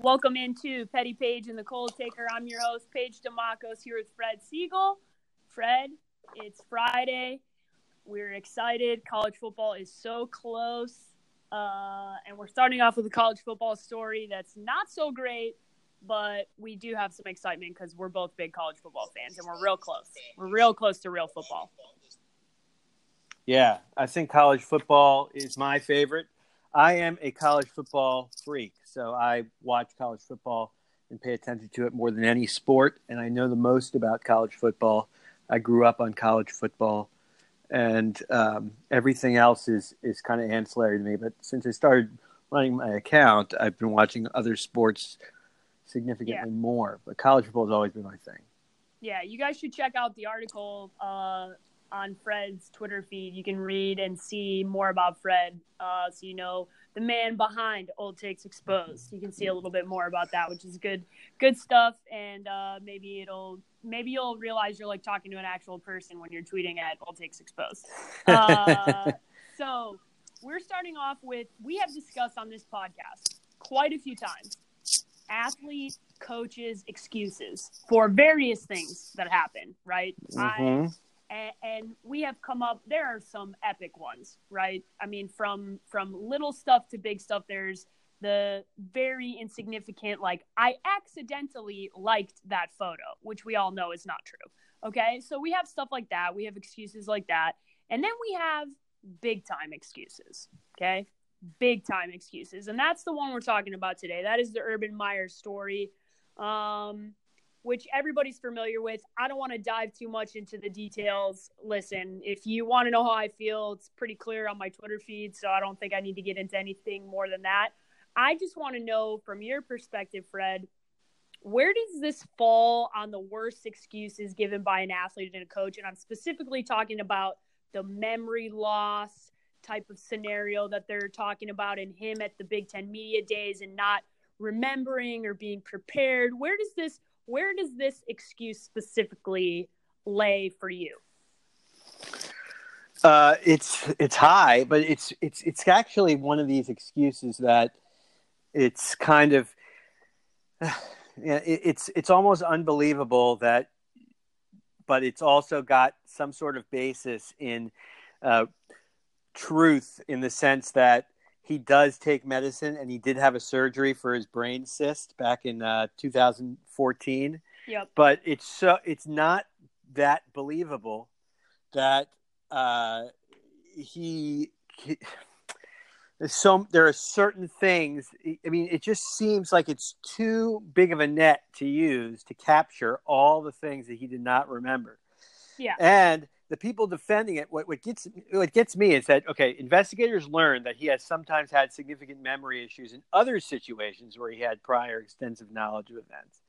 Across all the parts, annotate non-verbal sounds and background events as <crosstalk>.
Welcome into Petty Page and the Cold Taker. I'm your host, Paige Dimakos, here with Fred Segal. Fred, it's Friday. We're excited. College football is so close. Uh, and we're starting off with a college football story that's not so great, but we do have some excitement because we're both big college football fans and we're real close. We're real close to real football. Yeah, I think college football is my favorite. I am a college football freak, so I watch college football and pay attention to it more than any sport, and I know the most about college football. I grew up on college football, and um, everything else is is kind of ancillary to me. But since I started running my account, I've been watching other sports significantly yeah. more. But college football has always been my thing. Yeah, you guys should check out the article uh, on Fred's Twitter feed. You can read and see more about Fred, uh, so you know the man behind Old Takes Exposed. You can see a little bit more about that, which is good, good stuff. And uh, maybe it'll, maybe you'll realize you're like talking to an actual person when you're tweeting at Old Takes Exposed. <laughs> Uh, so we're starting off with we have discussed on this podcast quite a few times athlete coaches excuses for various things that happen right mm-hmm. I, and, and, we have come up there are some epic ones right? I mean from from little stuff to big stuff there's the very insignificant like i accidentally liked that photo which we all know is not true okay? So we have stuff like that. We have excuses like that. And then we have big time excuses okay? Big time excuses. And that's the one we're talking about today. That is the urban meyer story. Um which everybody's familiar with. I don't want to dive too much into the details. Listen, if you want to know how I feel, it's pretty clear on my Twitter feed, so I don't think I need to get into anything more than that. I just want to know from your perspective, Fred, where does this fall on the worst excuses given by an athlete and a coach? And I'm specifically talking about the memory loss type of scenario that they're talking about in him at the Big Ten media days and not remembering or being prepared. Where does this where does this excuse specifically lay for you? Uh, it's it's high, but it's it's it's actually one of these excuses that it's kind of <sighs> yeah, it, it's it's almost unbelievable that, but it's also got some sort of basis in uh, truth in the sense that he does take medicine and he did have a surgery for his brain cyst back in uh, 2014 yep. but it's so it's not that believable that uh, he, he there's so there are certain things i mean it just seems like it's too big of a net to use to capture all the things that he did not remember. Yeah. And the people defending it, what, what gets what gets me is that okay, investigators learned that he has sometimes had significant memory issues in other situations where he had prior extensive knowledge of events.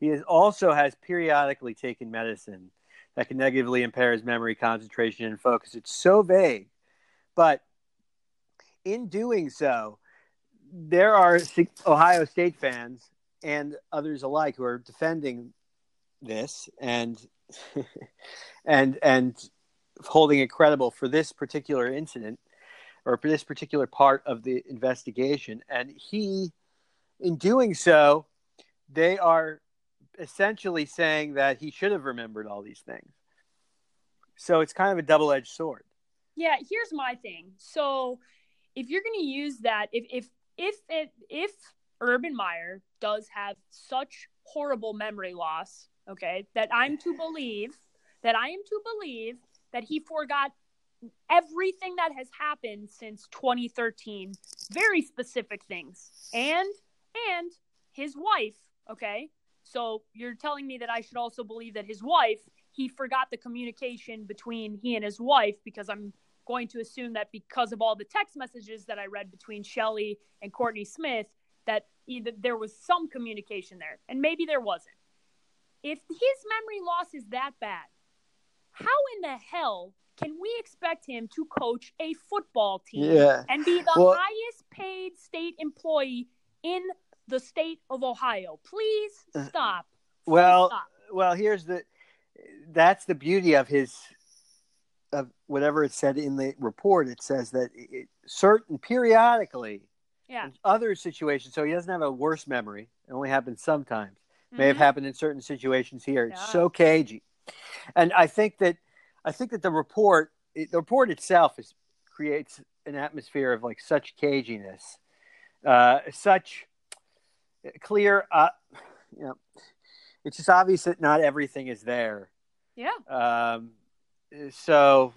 He has also has periodically taken medicine that can negatively impair his memory, concentration, and focus. It's so vague, but in doing so, there are Ohio State fans and others alike who are defending this and <laughs> and and holding it credible for this particular incident or for this particular part of the investigation. And he, in doing so, they are essentially saying that he should have remembered all these things. So it's kind of a double edged sword. Yeah, here's my thing. So if you're going to use that, if if if it, if Urban Meyer does have such horrible memory loss, okay, that I'm to believe that I am to believe that he forgot everything that has happened since 2013, very specific things. And and his wife, okay? So you're telling me that I should also believe that his wife, he forgot the communication between he and his wife because I'm going to assume that because of all the text messages that I read between Shelley and Courtney Smith, that either there was some communication there, and maybe there wasn't. If his memory loss is that bad, how in the hell can we expect him to coach a football team yeah. and be the well, highest paid state employee in the state of Ohio? Please uh, stop. Please well, stop. well, here's the that's the beauty of his of whatever it said in the report. It says that it, certain periodically Yeah. In other situations, so he doesn't have a worse memory. It only happens sometimes. May have Mhm. happened in certain situations here. It's so cagey, and I think that I think that the report the report itself is creates an atmosphere of like such caginess, uh, such clear. Uh, you know, it's just obvious that not everything is there. Yeah. Um, so,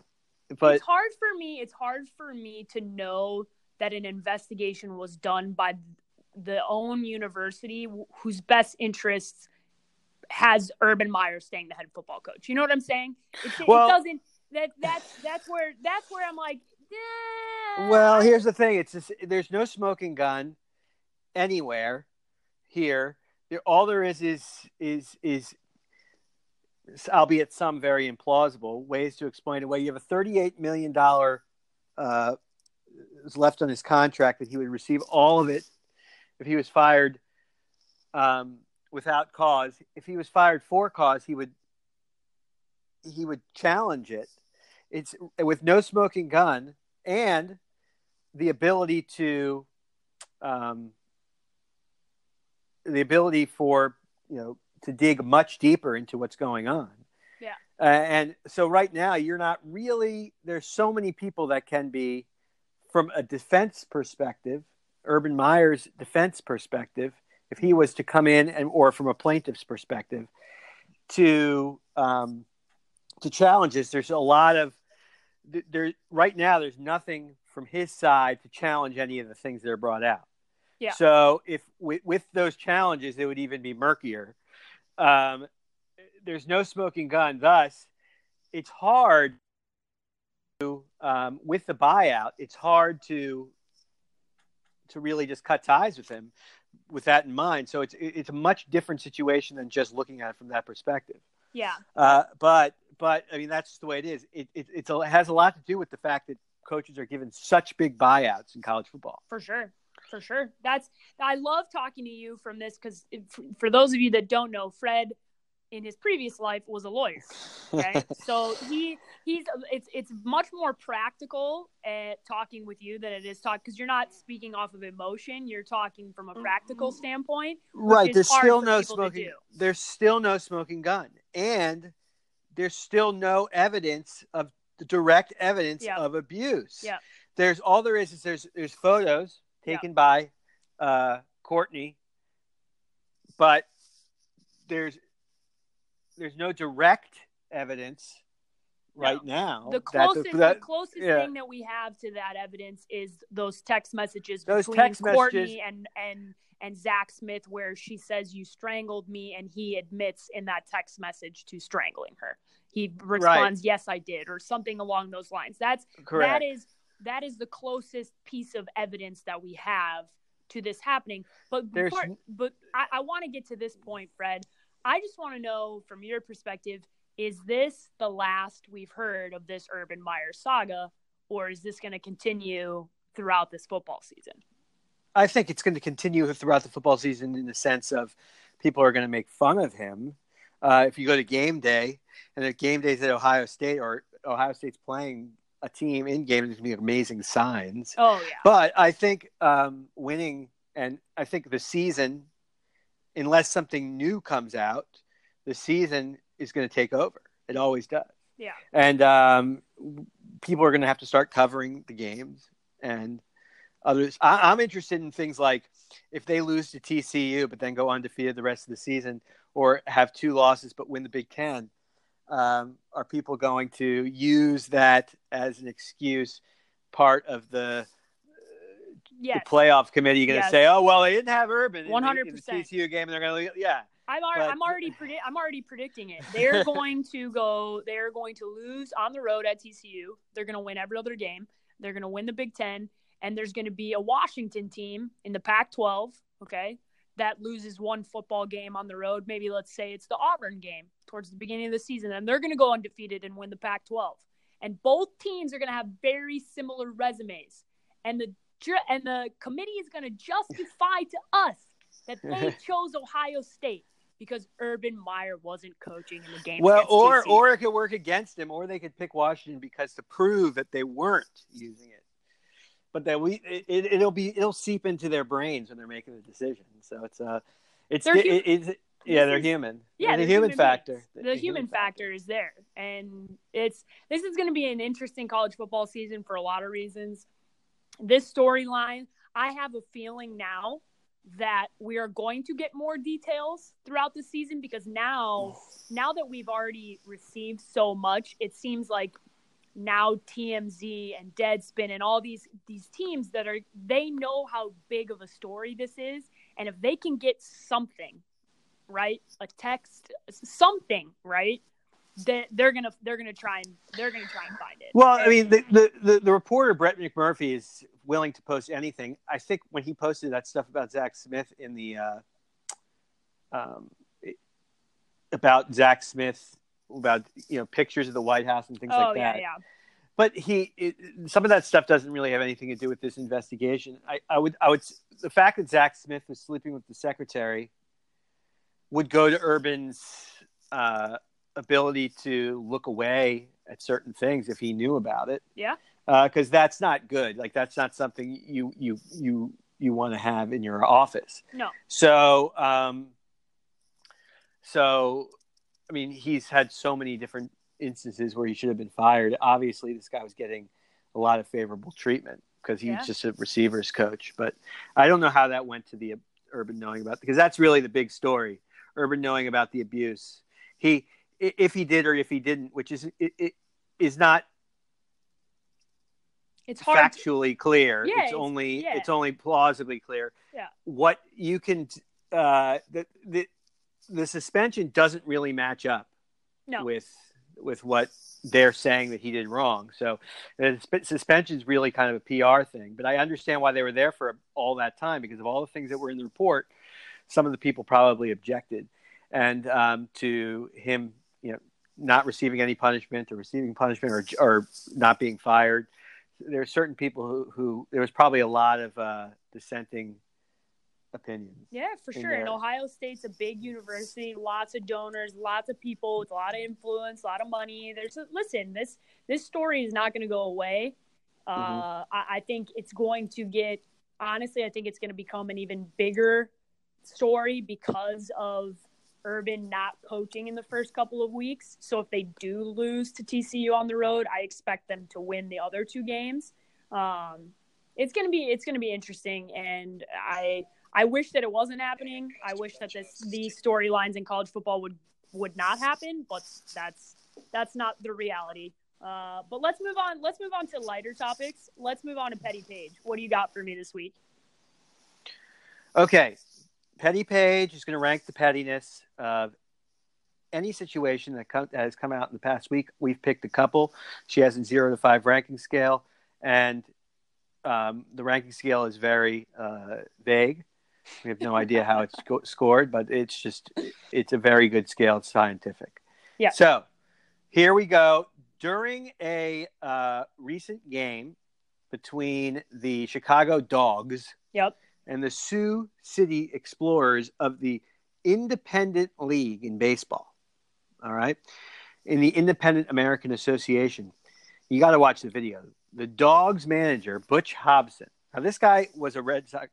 but it's hard for me. It's hard for me to know that an investigation was done by the own university wh- whose best interests has Urban Meyer staying the head football coach. You know what I'm saying? It, Well- it doesn't. That that's that's where that's where I'm like. eh, Well, here's the thing: it's just, there's no smoking gun anywhere here. There, all there is is is is, albeit some very implausible ways to explain away. You have a 38 million dollar uh, is left on his contract that he would receive all of it if he was fired um, without cause. If he was fired for cause, he would he would challenge it. It's with no smoking gun and the ability to um, the ability for you know to dig much deeper into what's going on Yeah. uh, and so right now you're not really there's so many people that can be from a defense perspective urban meyer's defense perspective if he was to come in and or from a plaintiff's perspective to um, to challenge this there's a lot of th- there right now there's nothing from his side to challenge any of the things that are brought out. Yeah. so if with, with those challenges it would even be murkier. Um, there's no smoking gun. Thus it's hard to um, with the buyout it's hard to to really just cut ties with him with that in mind so it's it's a much different situation than just looking at it from that perspective Yeah. uh, but but I mean that's just the way it is. It, it it's a, it has a lot to do with the fact that coaches are given such big buyouts in college football. For sure. For sure. That's I love talking to you from this because for those of you that don't know, Fred in his previous life was a lawyer. Okay, <laughs> so he he's it's it's much more practical at talking with you than it is talk because you're not speaking off of emotion. You're talking from a practical standpoint. right. There's still no smoking. do. There's still no smoking gun, and there's still no evidence of the direct evidence Yeah. of abuse. Yeah. There's all there is is there's there's photos taken by uh, Courtney, but there's there's no direct evidence right now. The that closest that- the closest yeah. thing that we have to that evidence is those text messages Those between text Courtney messages- and and and Zach Smith, where she says you strangled me, and he admits in that text message to strangling her. He responds, "Yes, I did," or something along those lines. That's correct. that is that is the closest piece of evidence that we have to this happening. But before- but I, I want to get to this point, Fred. I just want to know from your perspective: is this the last we've heard of this Urban Meyer saga, or is this going to continue throughout this football season? I think it's going to continue throughout the football season in the sense of people are going to make fun of him. Uh, if you go to game day and the game days at Ohio State or Ohio State's playing a team in game, there's going to be amazing signs. Oh yeah, But I think um, winning, and I think the season, unless something new comes out, the season is going to take over. It always does. yeah, And um, people are going to have to start covering the games and others. I, I'm interested in things like if they lose to TCU but then go undefeated the rest of the season, or have two losses but win the Big Ten. Um, are people going to use that as an excuse? Part of the yes. the playoff committee going to Yes. say, "Oh well, they didn't have Urban in the- 100%. TCU game, and they're going to yeah." I'm, al- But- I'm already predi- I'm already predicting it. <laughs> They're going to go. They're going to lose on the road at TCU. They're going to win every other game. They're going to win the Big Ten, and there's going to be a Washington team in the Pac-12. Okay, that loses one football game on the road. Maybe let's say it's the Auburn game towards the beginning of the season, and they're going to go undefeated and win the Pac-12. And both teams are going to have very similar resumes, and the and the committee is going to justify to us that they <laughs> chose Ohio State because Urban Meyer wasn't coaching in the game. Well, or TCU. or it could work against him, or they could pick Washington because to prove that they weren't using it. but that we it, it, will be it'll seep into their brains when they're making the decision. So it's uh it's it, it, it's yeah they're human. Yeah, the they're human, factor. The, human factor is there, and it's this is going to be an interesting college football season for a lot of reasons. This storyline, I have a feeling now that we are going to get more details throughout the season because now, now that we've already received so much, it seems like now TMZ and Deadspin and all these these teams that are they know how big of a story this is, and if they can get something right? A text, something, right? They, they're gonna they're gonna try and they're gonna try and find it. Well, I mean, the, the, the, the reporter Brett McMurphy is willing to post anything. I think when he posted that stuff about Zach Smith in the uh, um, about Zach Smith about you know pictures of the White House and things oh like yeah, that. yeah. But he, it, some of that stuff doesn't really have anything to do with this investigation. I, I would, I would, the fact that Zach Smith was sleeping with the secretary would go to Urban's uh, ability to look away at certain things if he knew about it. Yeah. because that's not good. Like that's not something you you you you want to have in your office. No. So, um, so I mean, he's had so many different instances where he should have been fired. Obviously, this guy was getting a lot of favorable treatment because he's Yeah. just a receivers coach. But I don't know how that went to the Urban knowing about because that's really the big story. Urban knowing about the abuse. He, if he did or if he didn't, which is it, it is not It's hard. to- factually clear. Yeah, it's it's- only yeah. it's only plausibly clear. Yeah. What you can uh, the the the suspension doesn't really match up No. with with what they're saying that he did wrong. So the suspension is really kind of a PR thing. But I understand why they were there for all that time because of all the things that were in the report. Some of the people probably objected, and um, to him, not receiving any punishment or receiving punishment or or not being fired. There are certain people who, who there was probably a lot of uh, dissenting opinions. yeah, for sure. And. Ohio State's a big university, lots of donors, lots of people with a lot of influence, a lot of money. There's a, listen, this this story is not going to go away. Uh, Mhm. I, I think it's going to get honestly. I think it's going to become an even bigger story because of Urban not coaching in the first couple of weeks. So if they do lose to TCU on the road, I expect them to win the other two games. Um, it's gonna be it's gonna be interesting, and I I wish that it wasn't happening. I wish that this these storylines in college football would would not happen, but that's that's not the reality. Uh, but let's move on. Let's move on to lighter topics. Let's move on to Petty Page. What do you got for me this week? Okay, Petty Page is going to rank the pettiness of any situation that, come, that has come out in the past week. We've picked a couple. She has a zero to five ranking scale, and um, the ranking scale is very uh, vague. We have no idea how it's go- scored, but it's just it's a very good scale. It's scientific. Yeah. So here we go. During a uh, recent game between the Chicago Dogs Yep. And the Sioux City Explorers of the Independent League in baseball. All right. In the Independent American Association. You got to watch the video. The Dogs manager, Butch Hobson. Now, this guy was a Red Sox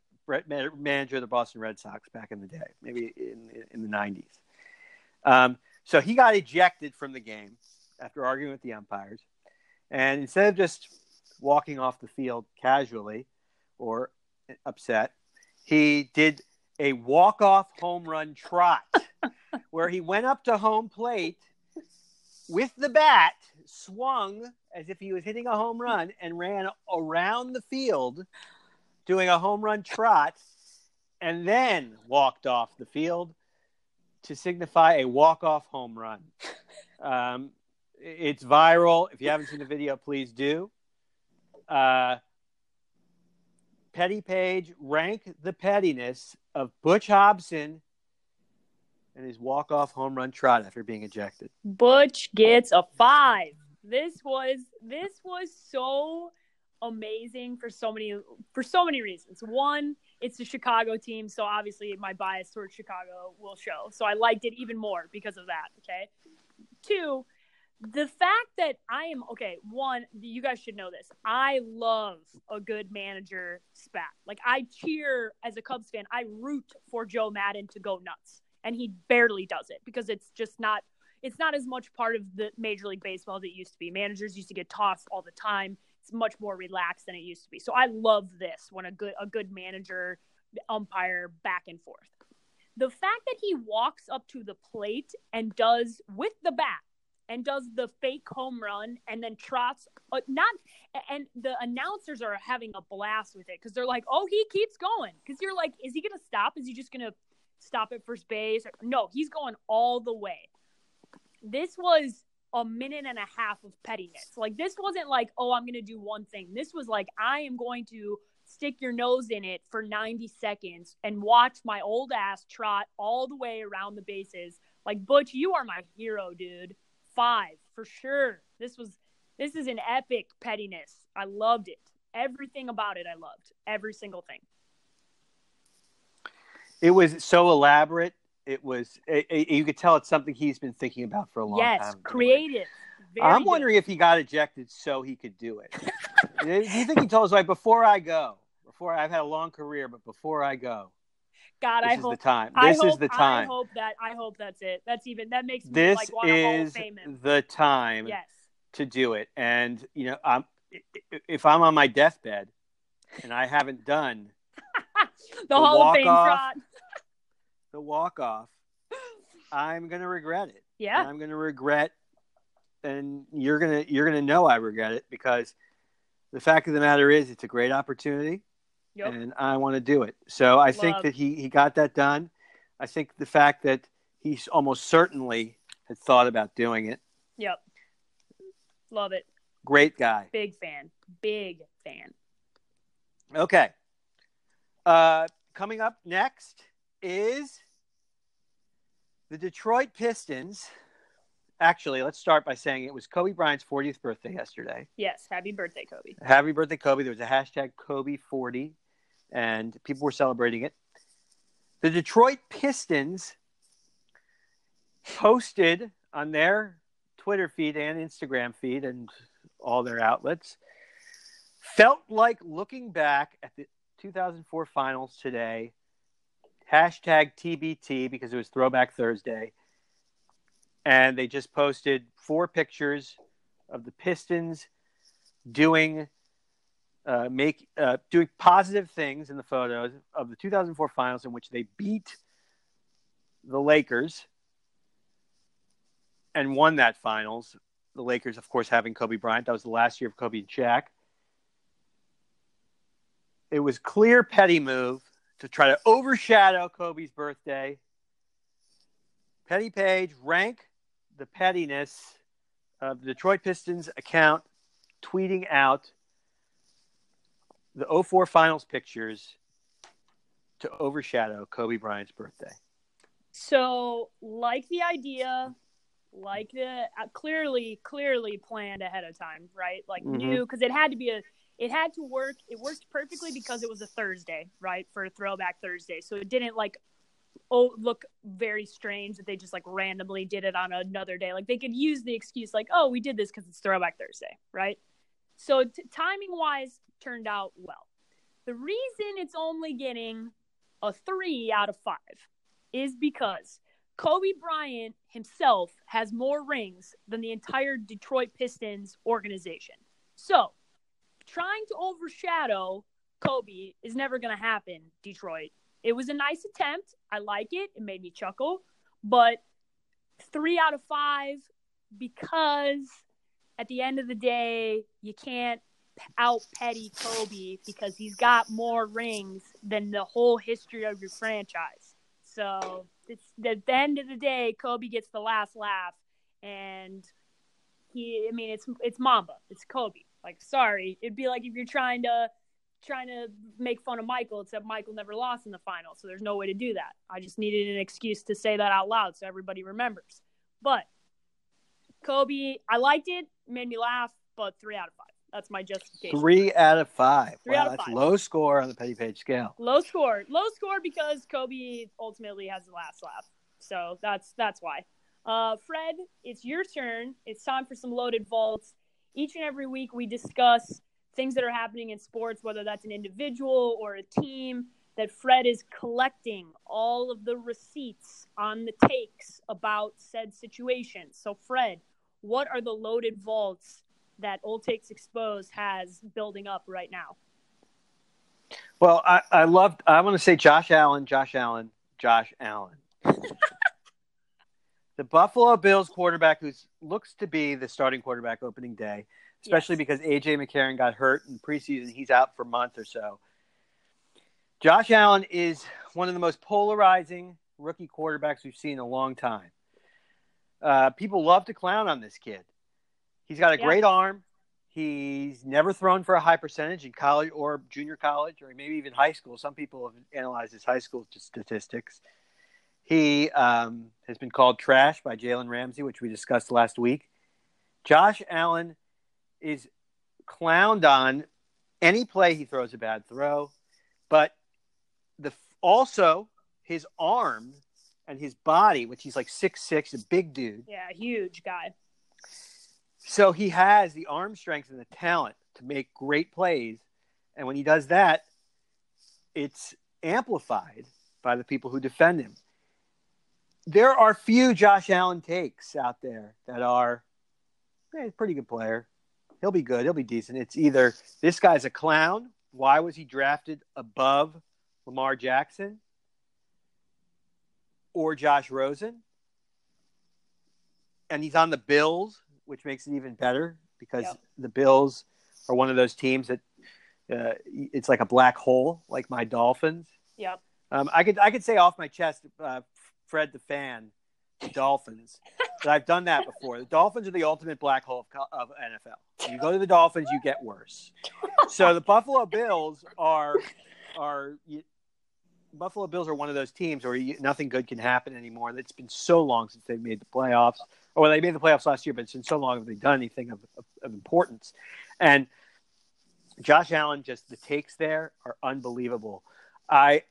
manager of the Boston Red Sox back in the day, maybe in, in the 90s. Um, so he got ejected from the game after arguing with the umpires. And instead of just walking off the field casually or upset, he did a walk-off home run trot <laughs> where he went up to home plate with the bat, swung as if he was hitting a home run, and ran around the field doing a home run trot, and then walked off the field to signify a walk-off home run. Um, it's viral. If you haven't seen the video, please do. Uh, Petty Page rank the pettiness of Butch Hobson and his walk-off home run trot after being ejected. Butch gets a five. This was this was so amazing for so many for so many reasons. One, it's the Chicago team, so obviously my bias towards Chicago will show. So I liked it even more because of that. Okay. Two, the fact that I am okay, one, you guys should know this. I love a good manager spat. Like I cheer as a Cubs fan, I root for Joe Maddon to go nuts. And he barely does it because it's just not it's not as much part of the Major League Baseball as it used to be. Managers used to get tossed all the time. It's much more relaxed than it used to be. So I love this when a good a good manager umpire back and forth. The fact that he walks up to the plate and does with the bat and does the fake home run and then trots uh, not and the announcers are having a blast with it because they're like oh he keeps going. Because you're like is he gonna stop? Is he just gonna stop at first base? No he's going all the way. This was a minute and a half of pettiness. Like this wasn't like oh i'm gonna do one thing. This was like i am going to stick your nose in it for 90 seconds and watch my old ass trot all the way around the bases. Like butch you are my hero dude five for sure. This was this is an epic pettiness. I loved it. Everything about it I loved. Every single thing. It was so elaborate. It was it, it, you could tell it's something he's been thinking about for a long yes, time. Yes, creative. I'm good. wondering if he got ejected so he could do it. <laughs> do you think he told us like before I go, before I've had a long career, but before I go, God, this I is hope the time. This hope, is the time. I hope that I hope that's it. That's even that makes me this like want to Hall of Fame is the time Yes. to do it. And you know, I'm if I'm on my deathbed and I haven't done <laughs> the, Hall of Fame trot. the walk off, I'm gonna regret it. Yeah. And I'm gonna regret, and you're gonna you're gonna know I regret it because the fact of the matter is, it's a great opportunity Yep. and I want to do it. So I think that he, he got that done. I think the fact that he's almost certainly had thought about doing it. Yep. Love it. Great guy. Big fan. Big fan. Okay. Uh, coming up next is the Detroit Pistons. Actually, let's start by saying it was Kobe Bryant's 40th birthday yesterday. Yes. Happy birthday, Kobe. Happy birthday, Kobe. There was a hashtag Kobe40, and people were celebrating it. The Detroit Pistons posted on their Twitter feed and Instagram feed and all their outlets felt like looking back at the 2004 finals today. Hashtag TBT because it was Throwback Thursday. And they just posted four pictures of the Pistons doing uh, make uh, doing positive things in the photos of the 2004 finals in which they beat the Lakers and won that finals. The Lakers, of course, having Kobe Bryant. That was the last year of Kobe and Shaq. It was clear petty move to try to overshadow Kobe's birthday. Petty Page rank the pettiness of the Detroit Pistons account tweeting out the 04 finals pictures to overshadow Kobe Bryant's birthday. So, like the idea, like the uh, clearly, clearly planned ahead of time, right? Like Mhm. knew because it had to be a, it had to work. It worked perfectly because it was a Thursday, right? For a Throwback Thursday, so it didn't like, oh, look very strange that they just like randomly did it on another day. Like they could use the excuse like, oh, we did this because it's Throwback Thursday, right? So t- timing wise, turned out well. The reason it's only getting a three out of five is because Kobe Bryant himself has more rings than the entire Detroit Pistons organization. So, trying to overshadow Kobe is never going to happen, Detroit. It was a nice attempt. I like it. It made me chuckle. But three out of five because at the end of the day, you can't out petty Kobe because he's got more rings than the whole history of your franchise. So it's at the end of the day, Kobe gets the last laugh, and he. I mean, it's it's Mamba, it's Kobe. Like, sorry, it'd be like if you're trying to trying to make fun of Michael, except Michael never lost in the final, so there's no way to do that. I just needed an excuse to say that out loud so everybody remembers. But Kobe, I liked it, made me laugh, but three out of five. That's my justification. Three out of five. Three wow, out of that's five. low score on the Petty Page scale. Low score. Low score because Kobe ultimately has the last laugh. So that's that's why. Uh, Fred, it's your turn. It's time for some loaded vaults. Each and every week, we discuss things that are happening in sports, whether that's an individual or a team. That Fred is collecting all of the receipts on the takes about said situation. So, Fred, what are the loaded vaults that Old Takes Exposed has building up right now? Well, I, I loved. I want to say Josh Allen, Josh Allen, Josh Allen. <laughs> the Buffalo Bills quarterback, who looks to be the starting quarterback opening day, especially yes. because AJ McCarron got hurt in preseason. He's out for a month or so. Josh Allen is one of the most polarizing rookie quarterbacks we've seen in a long time. Uh, people love to clown on this kid. He's got a yeah. great arm. He's never thrown for a high percentage in college or junior college or maybe even high school. Some people have analyzed his high school statistics. He um, has been called trash by Jalen Ramsey, which we discussed last week. Josh Allen is clowned on any play he throws a bad throw, but the also his arm and his body, which he's like six six, a big dude. Yeah, huge guy. So he has the arm strength and the talent to make great plays, and when he does that, it's amplified by the people who defend him there are few Josh Allen takes out there that are eh, hey, pretty good player. He'll be good. He'll be decent. It's either this guy's a clown. Why was he drafted above Lamar Jackson or Josh Rosen? And he's on the Bills, which makes it even better because yep. the Bills are one of those teams that uh, it's like a black hole, like my Dolphins. Yep. Um, I could I could say off my chest uh, Fred the fan, the Dolphins. <laughs> but I've done that before. The Dolphins are the ultimate black hole of, of NFL. You go to the Dolphins, you get worse. So the Buffalo Bills are are Buffalo Bills are one of those teams where you, nothing good can happen anymore. It's been so long since they've made the playoffs. Or well, they made the playoffs last year, but it's been so long have they done anything of, of, of importance. And Josh Allen, just the takes there are unbelievable. I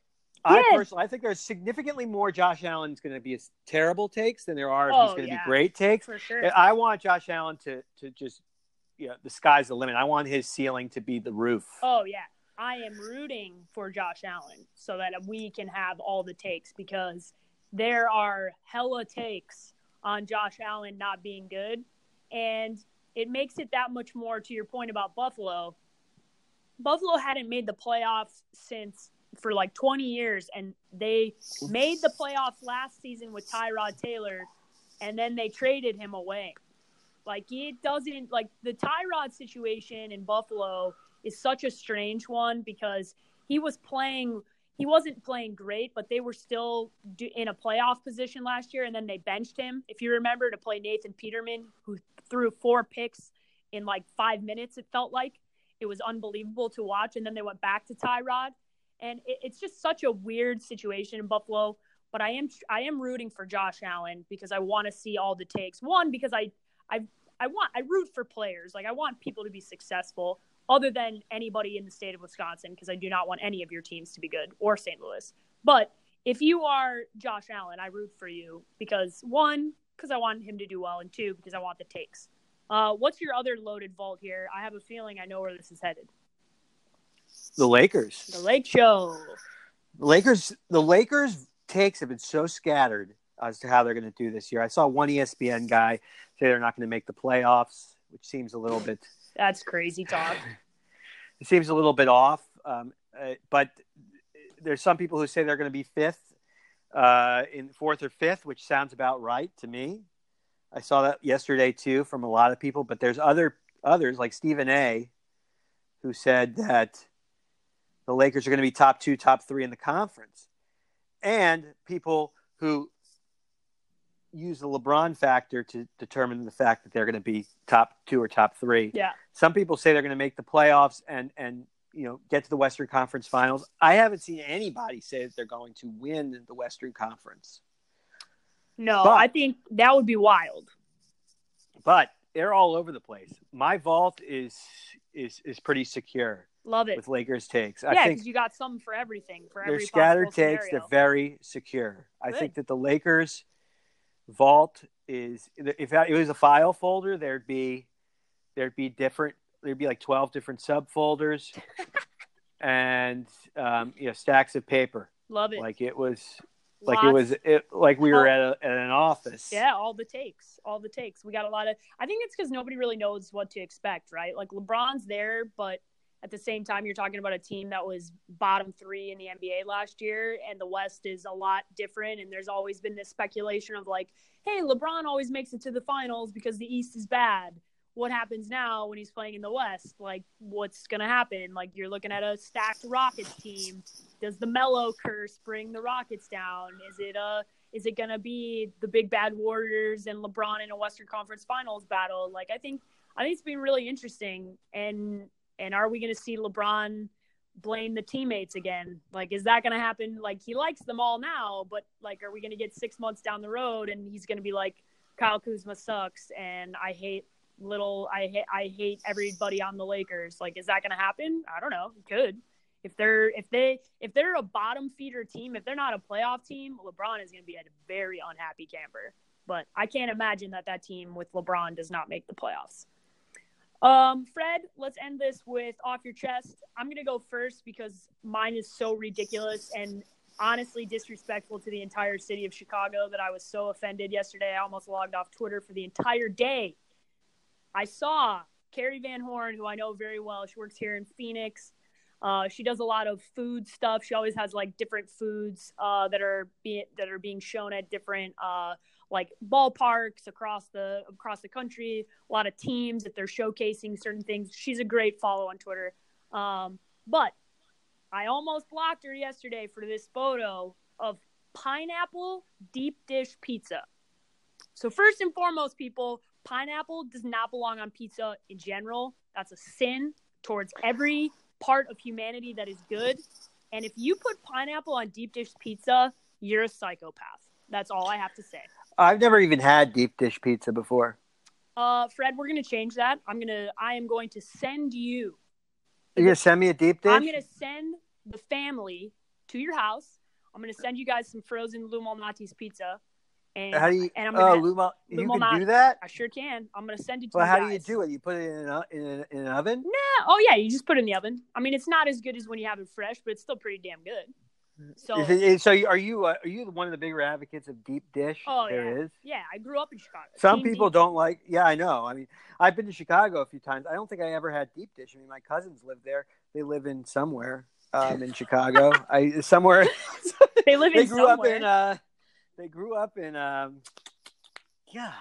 I personally, I think there's significantly more Josh Allen's going to be terrible takes than there are if oh, he's going to yeah. be great takes. For sure. I want Josh Allen to to just, you know, the sky's the limit. I want his ceiling to be the roof. Oh yeah, I am rooting for Josh Allen so that we can have all the takes because there are hella takes on Josh Allen not being good, and it makes it that much more. To your point about Buffalo, Buffalo hadn't made the playoffs since for like 20 years, and they made the playoffs last season with Tyrod Taylor, and then they traded him away. Like it doesn't like the Tyrod situation in Buffalo is such a strange one because he was playing he wasn't playing great, but they were still in a playoff position last year, and then they benched him. If you remember, to play Nathan Peterman, who threw four picks in like five minutes, it felt like it was unbelievable to watch. And then they went back to Tyrod, and it, it's just such a weird situation in Buffalo. But I am I am rooting for Josh Allen because I want to see all the takes. One because I I I want I root for players. Like I want people to be successful other than anybody in the state of Wisconsin because I do not want any of your teams to be good or St. Louis. But if you are Josh Allen, I root for you because one, because I want him to do well, and two, because I want the takes. Uh, what's your other loaded vault here? I have a feeling I know where this is headed. The Lakers. The Lake Show. The Lakers. The Lakers takes have been so scattered as to how they're going to do this year. I saw one ESPN guy say they're not going to make the playoffs, which seems a little bit. That's crazy talk. it seems a little bit off, um, uh, but there's some people who say they're going to be fifth, uh, in fourth or fifth, which sounds about right to me. I saw that yesterday too from a lot of people, but there's other others like Stephen A. who said that the Lakers are going to be top two, top three in the conference. And people who use the LeBron factor to determine the fact that they're going to be top two or top three. Yeah. Some people say they're going to make the playoffs and and you know get to the Western Conference Finals. I haven't seen anybody say that they're going to win the Western Conference. No, but, I think that would be wild. But they're all over the place. My vault is is is pretty secure. Love it with Lakers takes. I yeah, because you got some for everything. For they're every scattered takes. Scenario. They're very secure. Good. I think that the Lakers vault is if it was a file folder, there'd be there'd be different there'd be like twelve different subfolders, <laughs> and um, you know stacks of paper. Love it. Like it was like Lots- it was it, like we were at, a, at an office. Yeah, all the takes, all the takes. We got a lot of. I think it's because nobody really knows what to expect, right? Like LeBron's there, but at the same time, you're talking about a team that was bottom three in the NBA last year, and the West is a lot different. And there's always been this speculation of like, hey, LeBron always makes it to the finals because the East is bad. What happens now when he's playing in the West? Like, what's gonna happen? Like, you're looking at a stacked Rockets team. Does the Melo curse bring the Rockets down? Is it a is it going to be the big bad Warriors and LeBron in a Western Conference Finals battle? Like I think I think it's been really interesting and and are we going to see LeBron blame the teammates again? Like is that going to happen? Like he likes them all now, but like are we going to get 6 months down the road and he's going to be like Kyle Kuzma sucks and I hate little I hate I hate everybody on the Lakers. Like is that going to happen? I don't know. It could if they're if they if they're a bottom feeder team, if they're not a playoff team, LeBron is going to be a very unhappy camper. But I can't imagine that that team with LeBron does not make the playoffs. Um, Fred, let's end this with off your chest. I'm to go first because mine is so ridiculous and honestly disrespectful to the entire city of Chicago that I was so offended yesterday. I almost logged off Twitter for the entire day. I saw Carrie Van Horn, who I know very well. She works here in Phoenix. Uh, she does a lot of food stuff. She always has like different foods uh, that are being that are being shown at different uh, like ballparks across the across the country. A lot of teams that they're showcasing certain things. She's a great follow on Twitter. Um, but I almost blocked her yesterday for this photo of pineapple deep dish pizza. So first and foremost, people, pineapple does not belong on pizza in general. That's a sin towards every part of humanity that is good. And if you put pineapple on deep dish pizza, you're a psychopath. That's all I have to say. I've never even had deep dish pizza before. Uh, Fred, we're gonna change that. I'm gonna. I am going to send you. You're gonna send me a deep dish? I'm gonna send the family to your house. I'm gonna send you guys some frozen Lou Malnati's pizza. And, How do you? and I'm gonna. Luma, you Luma can do that. I sure can. I'm gonna send it to you. Well, you how guys. do you do it? You put it in an, in an, in an oven? Nah, oh yeah, you just put it in the oven. I mean, it's not as good as when you have it fresh, but it's still pretty damn good. So Is it, is- so are you uh, are you one of the bigger advocates of deep dish? Oh, there yeah. is. yeah, I grew up in Chicago. Some Team people don't like. Yeah, I know. I mean, I've been to Chicago a few times. I don't think I ever had deep dish. I mean, my cousins live there. They live in somewhere um, in Chicago. <laughs> I somewhere. <laughs> They live they in grew somewhere. up in. Uh, they grew up in. Um, God,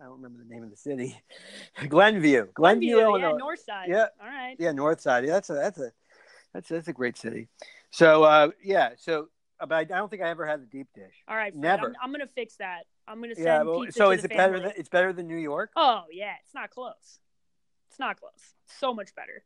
I don't remember the name of the city. <laughs> Glenview, Glenview, Glenview, Illinois. yeah, North Side. Yeah. All right. Yeah, North Side. Yeah, that's a that's a that's that's a great city. So uh, yeah, so uh, but I, don't think I ever had the deep dish. All right. Fred, Never. I'm, I'm gonna fix that. I'm gonna send Yeah, well, pizza so to is the it better than it's better than New York? Oh yeah, it's not close. It's not close. So much better.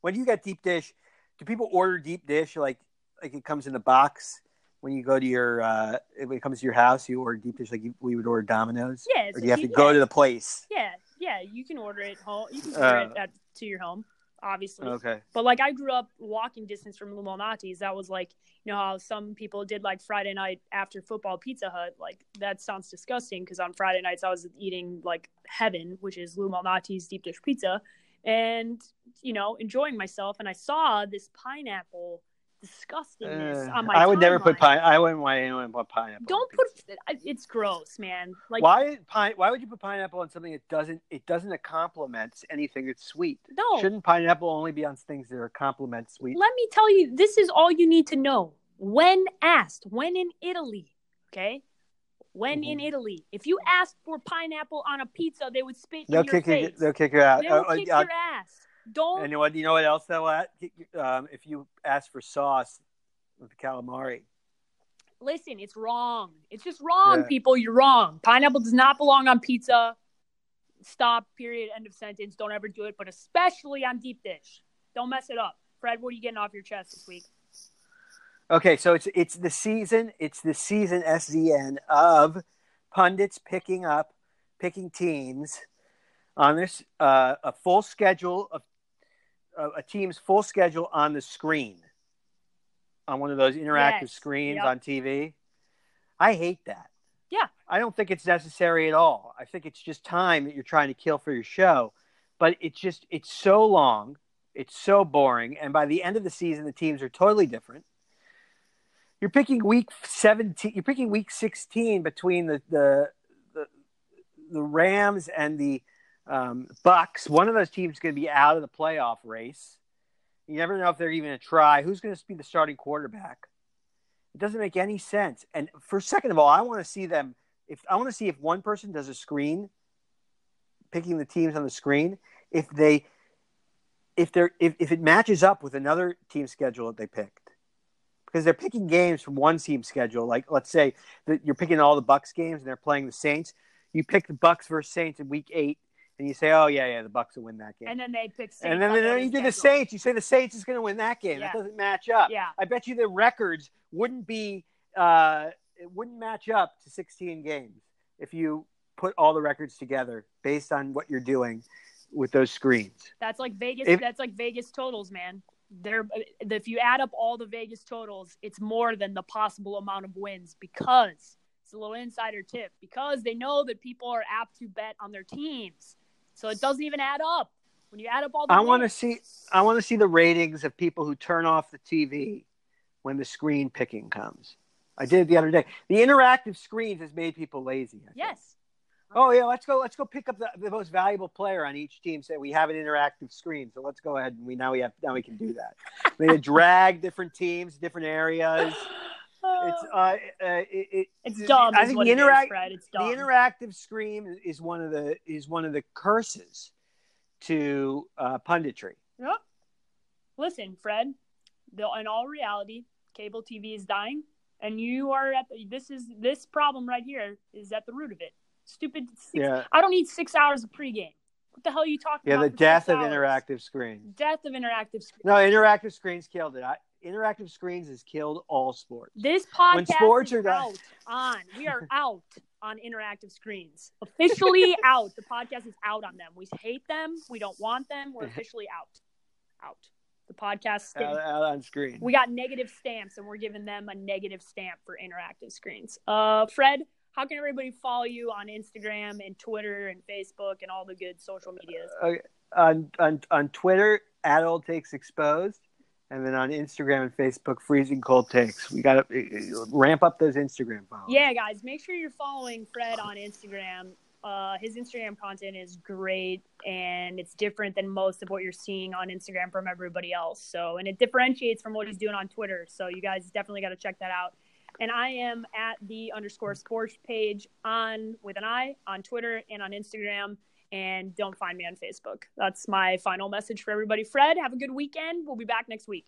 When you get deep dish, do people order deep dish like like it comes in a box when you go to your uh when it comes to your house? You order deep dish like you, we would order Domino's, Yeah. or do you have to yeah, go to the place? Yeah, yeah. You can order it home. You can order Uh, it at, to your home, obviously. Okay. But like I grew up walking distance from Lou Malnati's. That was like you know how some people did like Friday night after football Pizza Hut. Like that sounds disgusting because on Friday nights I was eating like heaven, which is Lou Malnati's deep dish pizza, and you know enjoying myself. And I saw this pineapple disgustingness Uh, on my. I would never put pine. I wouldn't want anyone put pineapple. Don't on put. It's gross, man. Like why pine? Why would you put pineapple on something that doesn't? It doesn't complement anything that's sweet. no. Shouldn't pineapple only be on things that are complement sweet? Let me tell you, this is all you need to know. When asked, when in Italy, okay? When in Mhm. Italy, if you asked for pineapple on a pizza, they would spit They'll in your kick you. They'll kick you out. They will Uh, kick uh, your ass. Don't And you know what? You know what else they'll at? Um, if you ask for sauce with the calamari, listen. It's wrong. It's just wrong, Yeah. people. You're wrong. Pineapple does not belong on pizza. Stop. Period. End of sentence. Don't ever do it, but especially on deep dish. Don't mess it up. Fred, what are you getting off your chest this week? Okay, so it's it's the season. It's the season SZN of pundits picking up, picking teams on this uh, a full schedule of a team's full schedule on the screen on one of those interactive Yes, screens yep. on TV. I hate that. Yeah, I don't think it's necessary at all. I think it's just time that you're trying to kill for your show. But it's just it's so long, it's so boring, and by the end of the season, the teams are totally different. You're picking week seventeen. You're picking week sixteen between the the the, the Rams and the um, Bucs. One of those teams is going to be out of the playoff race. You never know if they're even going to try. Who's going to be the starting quarterback? It doesn't make any sense. And for second of all, I want to see them. If I want to see if one person does a screen, picking the teams on the screen, if they, if they're if, if it matches up with another team schedule that they picked, because they're picking games from one team schedule. Like let's say that you're picking all the Bucs games and they're playing the Saints. You pick the Bucs versus Saints in week eight and you say, "Oh yeah, yeah, the Bucs will win that game." And then they pick. Saints and then, then you do the Saints. You say the Saints is going to win that game. Yeah. That doesn't match up. Yeah. I bet you the records wouldn't be. Uh, it wouldn't match up to 16 games if you put all the records together based on what you're doing with those screens. That's like Vegas. If- that's like Vegas totals, man. They're if you add up all the Vegas totals, it's more than the possible amount of wins because it's a little insider tip because they know that people are apt to bet on their teams, so it doesn't even add up when you add up all the. I want to see. I want to see the ratings of people who turn off the TV when the screen picking comes. I did it the other day. The interactive screens has made people lazy. Yes, Oh yeah, let's go. Let's go pick up the, the most valuable player on each team. Say we have an interactive screen, so let's go ahead and we now we have now we can do that. we need <laughs> drag different teams, different areas. It's uh, uh it, it, it's dumb. I think the it is, interact Fred. It's the interactive screen is one of the is one of the curses to uh, punditry. Yep. Listen, Fred. The, in all reality, cable TV is dying, and you are at the, this is this problem right here is at the root of it. Stupid. Six, Yeah, I don't need six hours of pregame. What the hell are you talking yeah. about? The death of hours? interactive screens. Death of interactive screen. No, interactive screens killed it. I, interactive screens has killed all sports. This podcast When sports is are out on. We are <laughs> out on interactive screens. Officially out. The podcast is out on them. We hate them. We don't want them. We're officially out. Out. The podcast. Out, out on screen. We got negative stamps, and we're giving them a negative stamp for interactive screens. Uh, Fred, how can everybody follow you on Instagram and Twitter and Facebook and all the good social medias? Okay. on on on Twitter at Old Takes Exposed, and then on Instagram and Facebook, Freezing Cold Takes. We got to ramp up those Instagram followers. Yeah, guys, make sure you're following Fred on Instagram. Uh, his Instagram content is great and it's different than most of what you're seeing on Instagram from everybody else. So, and it differentiates from what he's doing on Twitter. So, you guys definitely got to check that out. And I am at the underscore sports page on with an I on Twitter and on Instagram. And don't find me on Facebook. That's my final message for everybody. Fred, have a good weekend. We'll be back next week.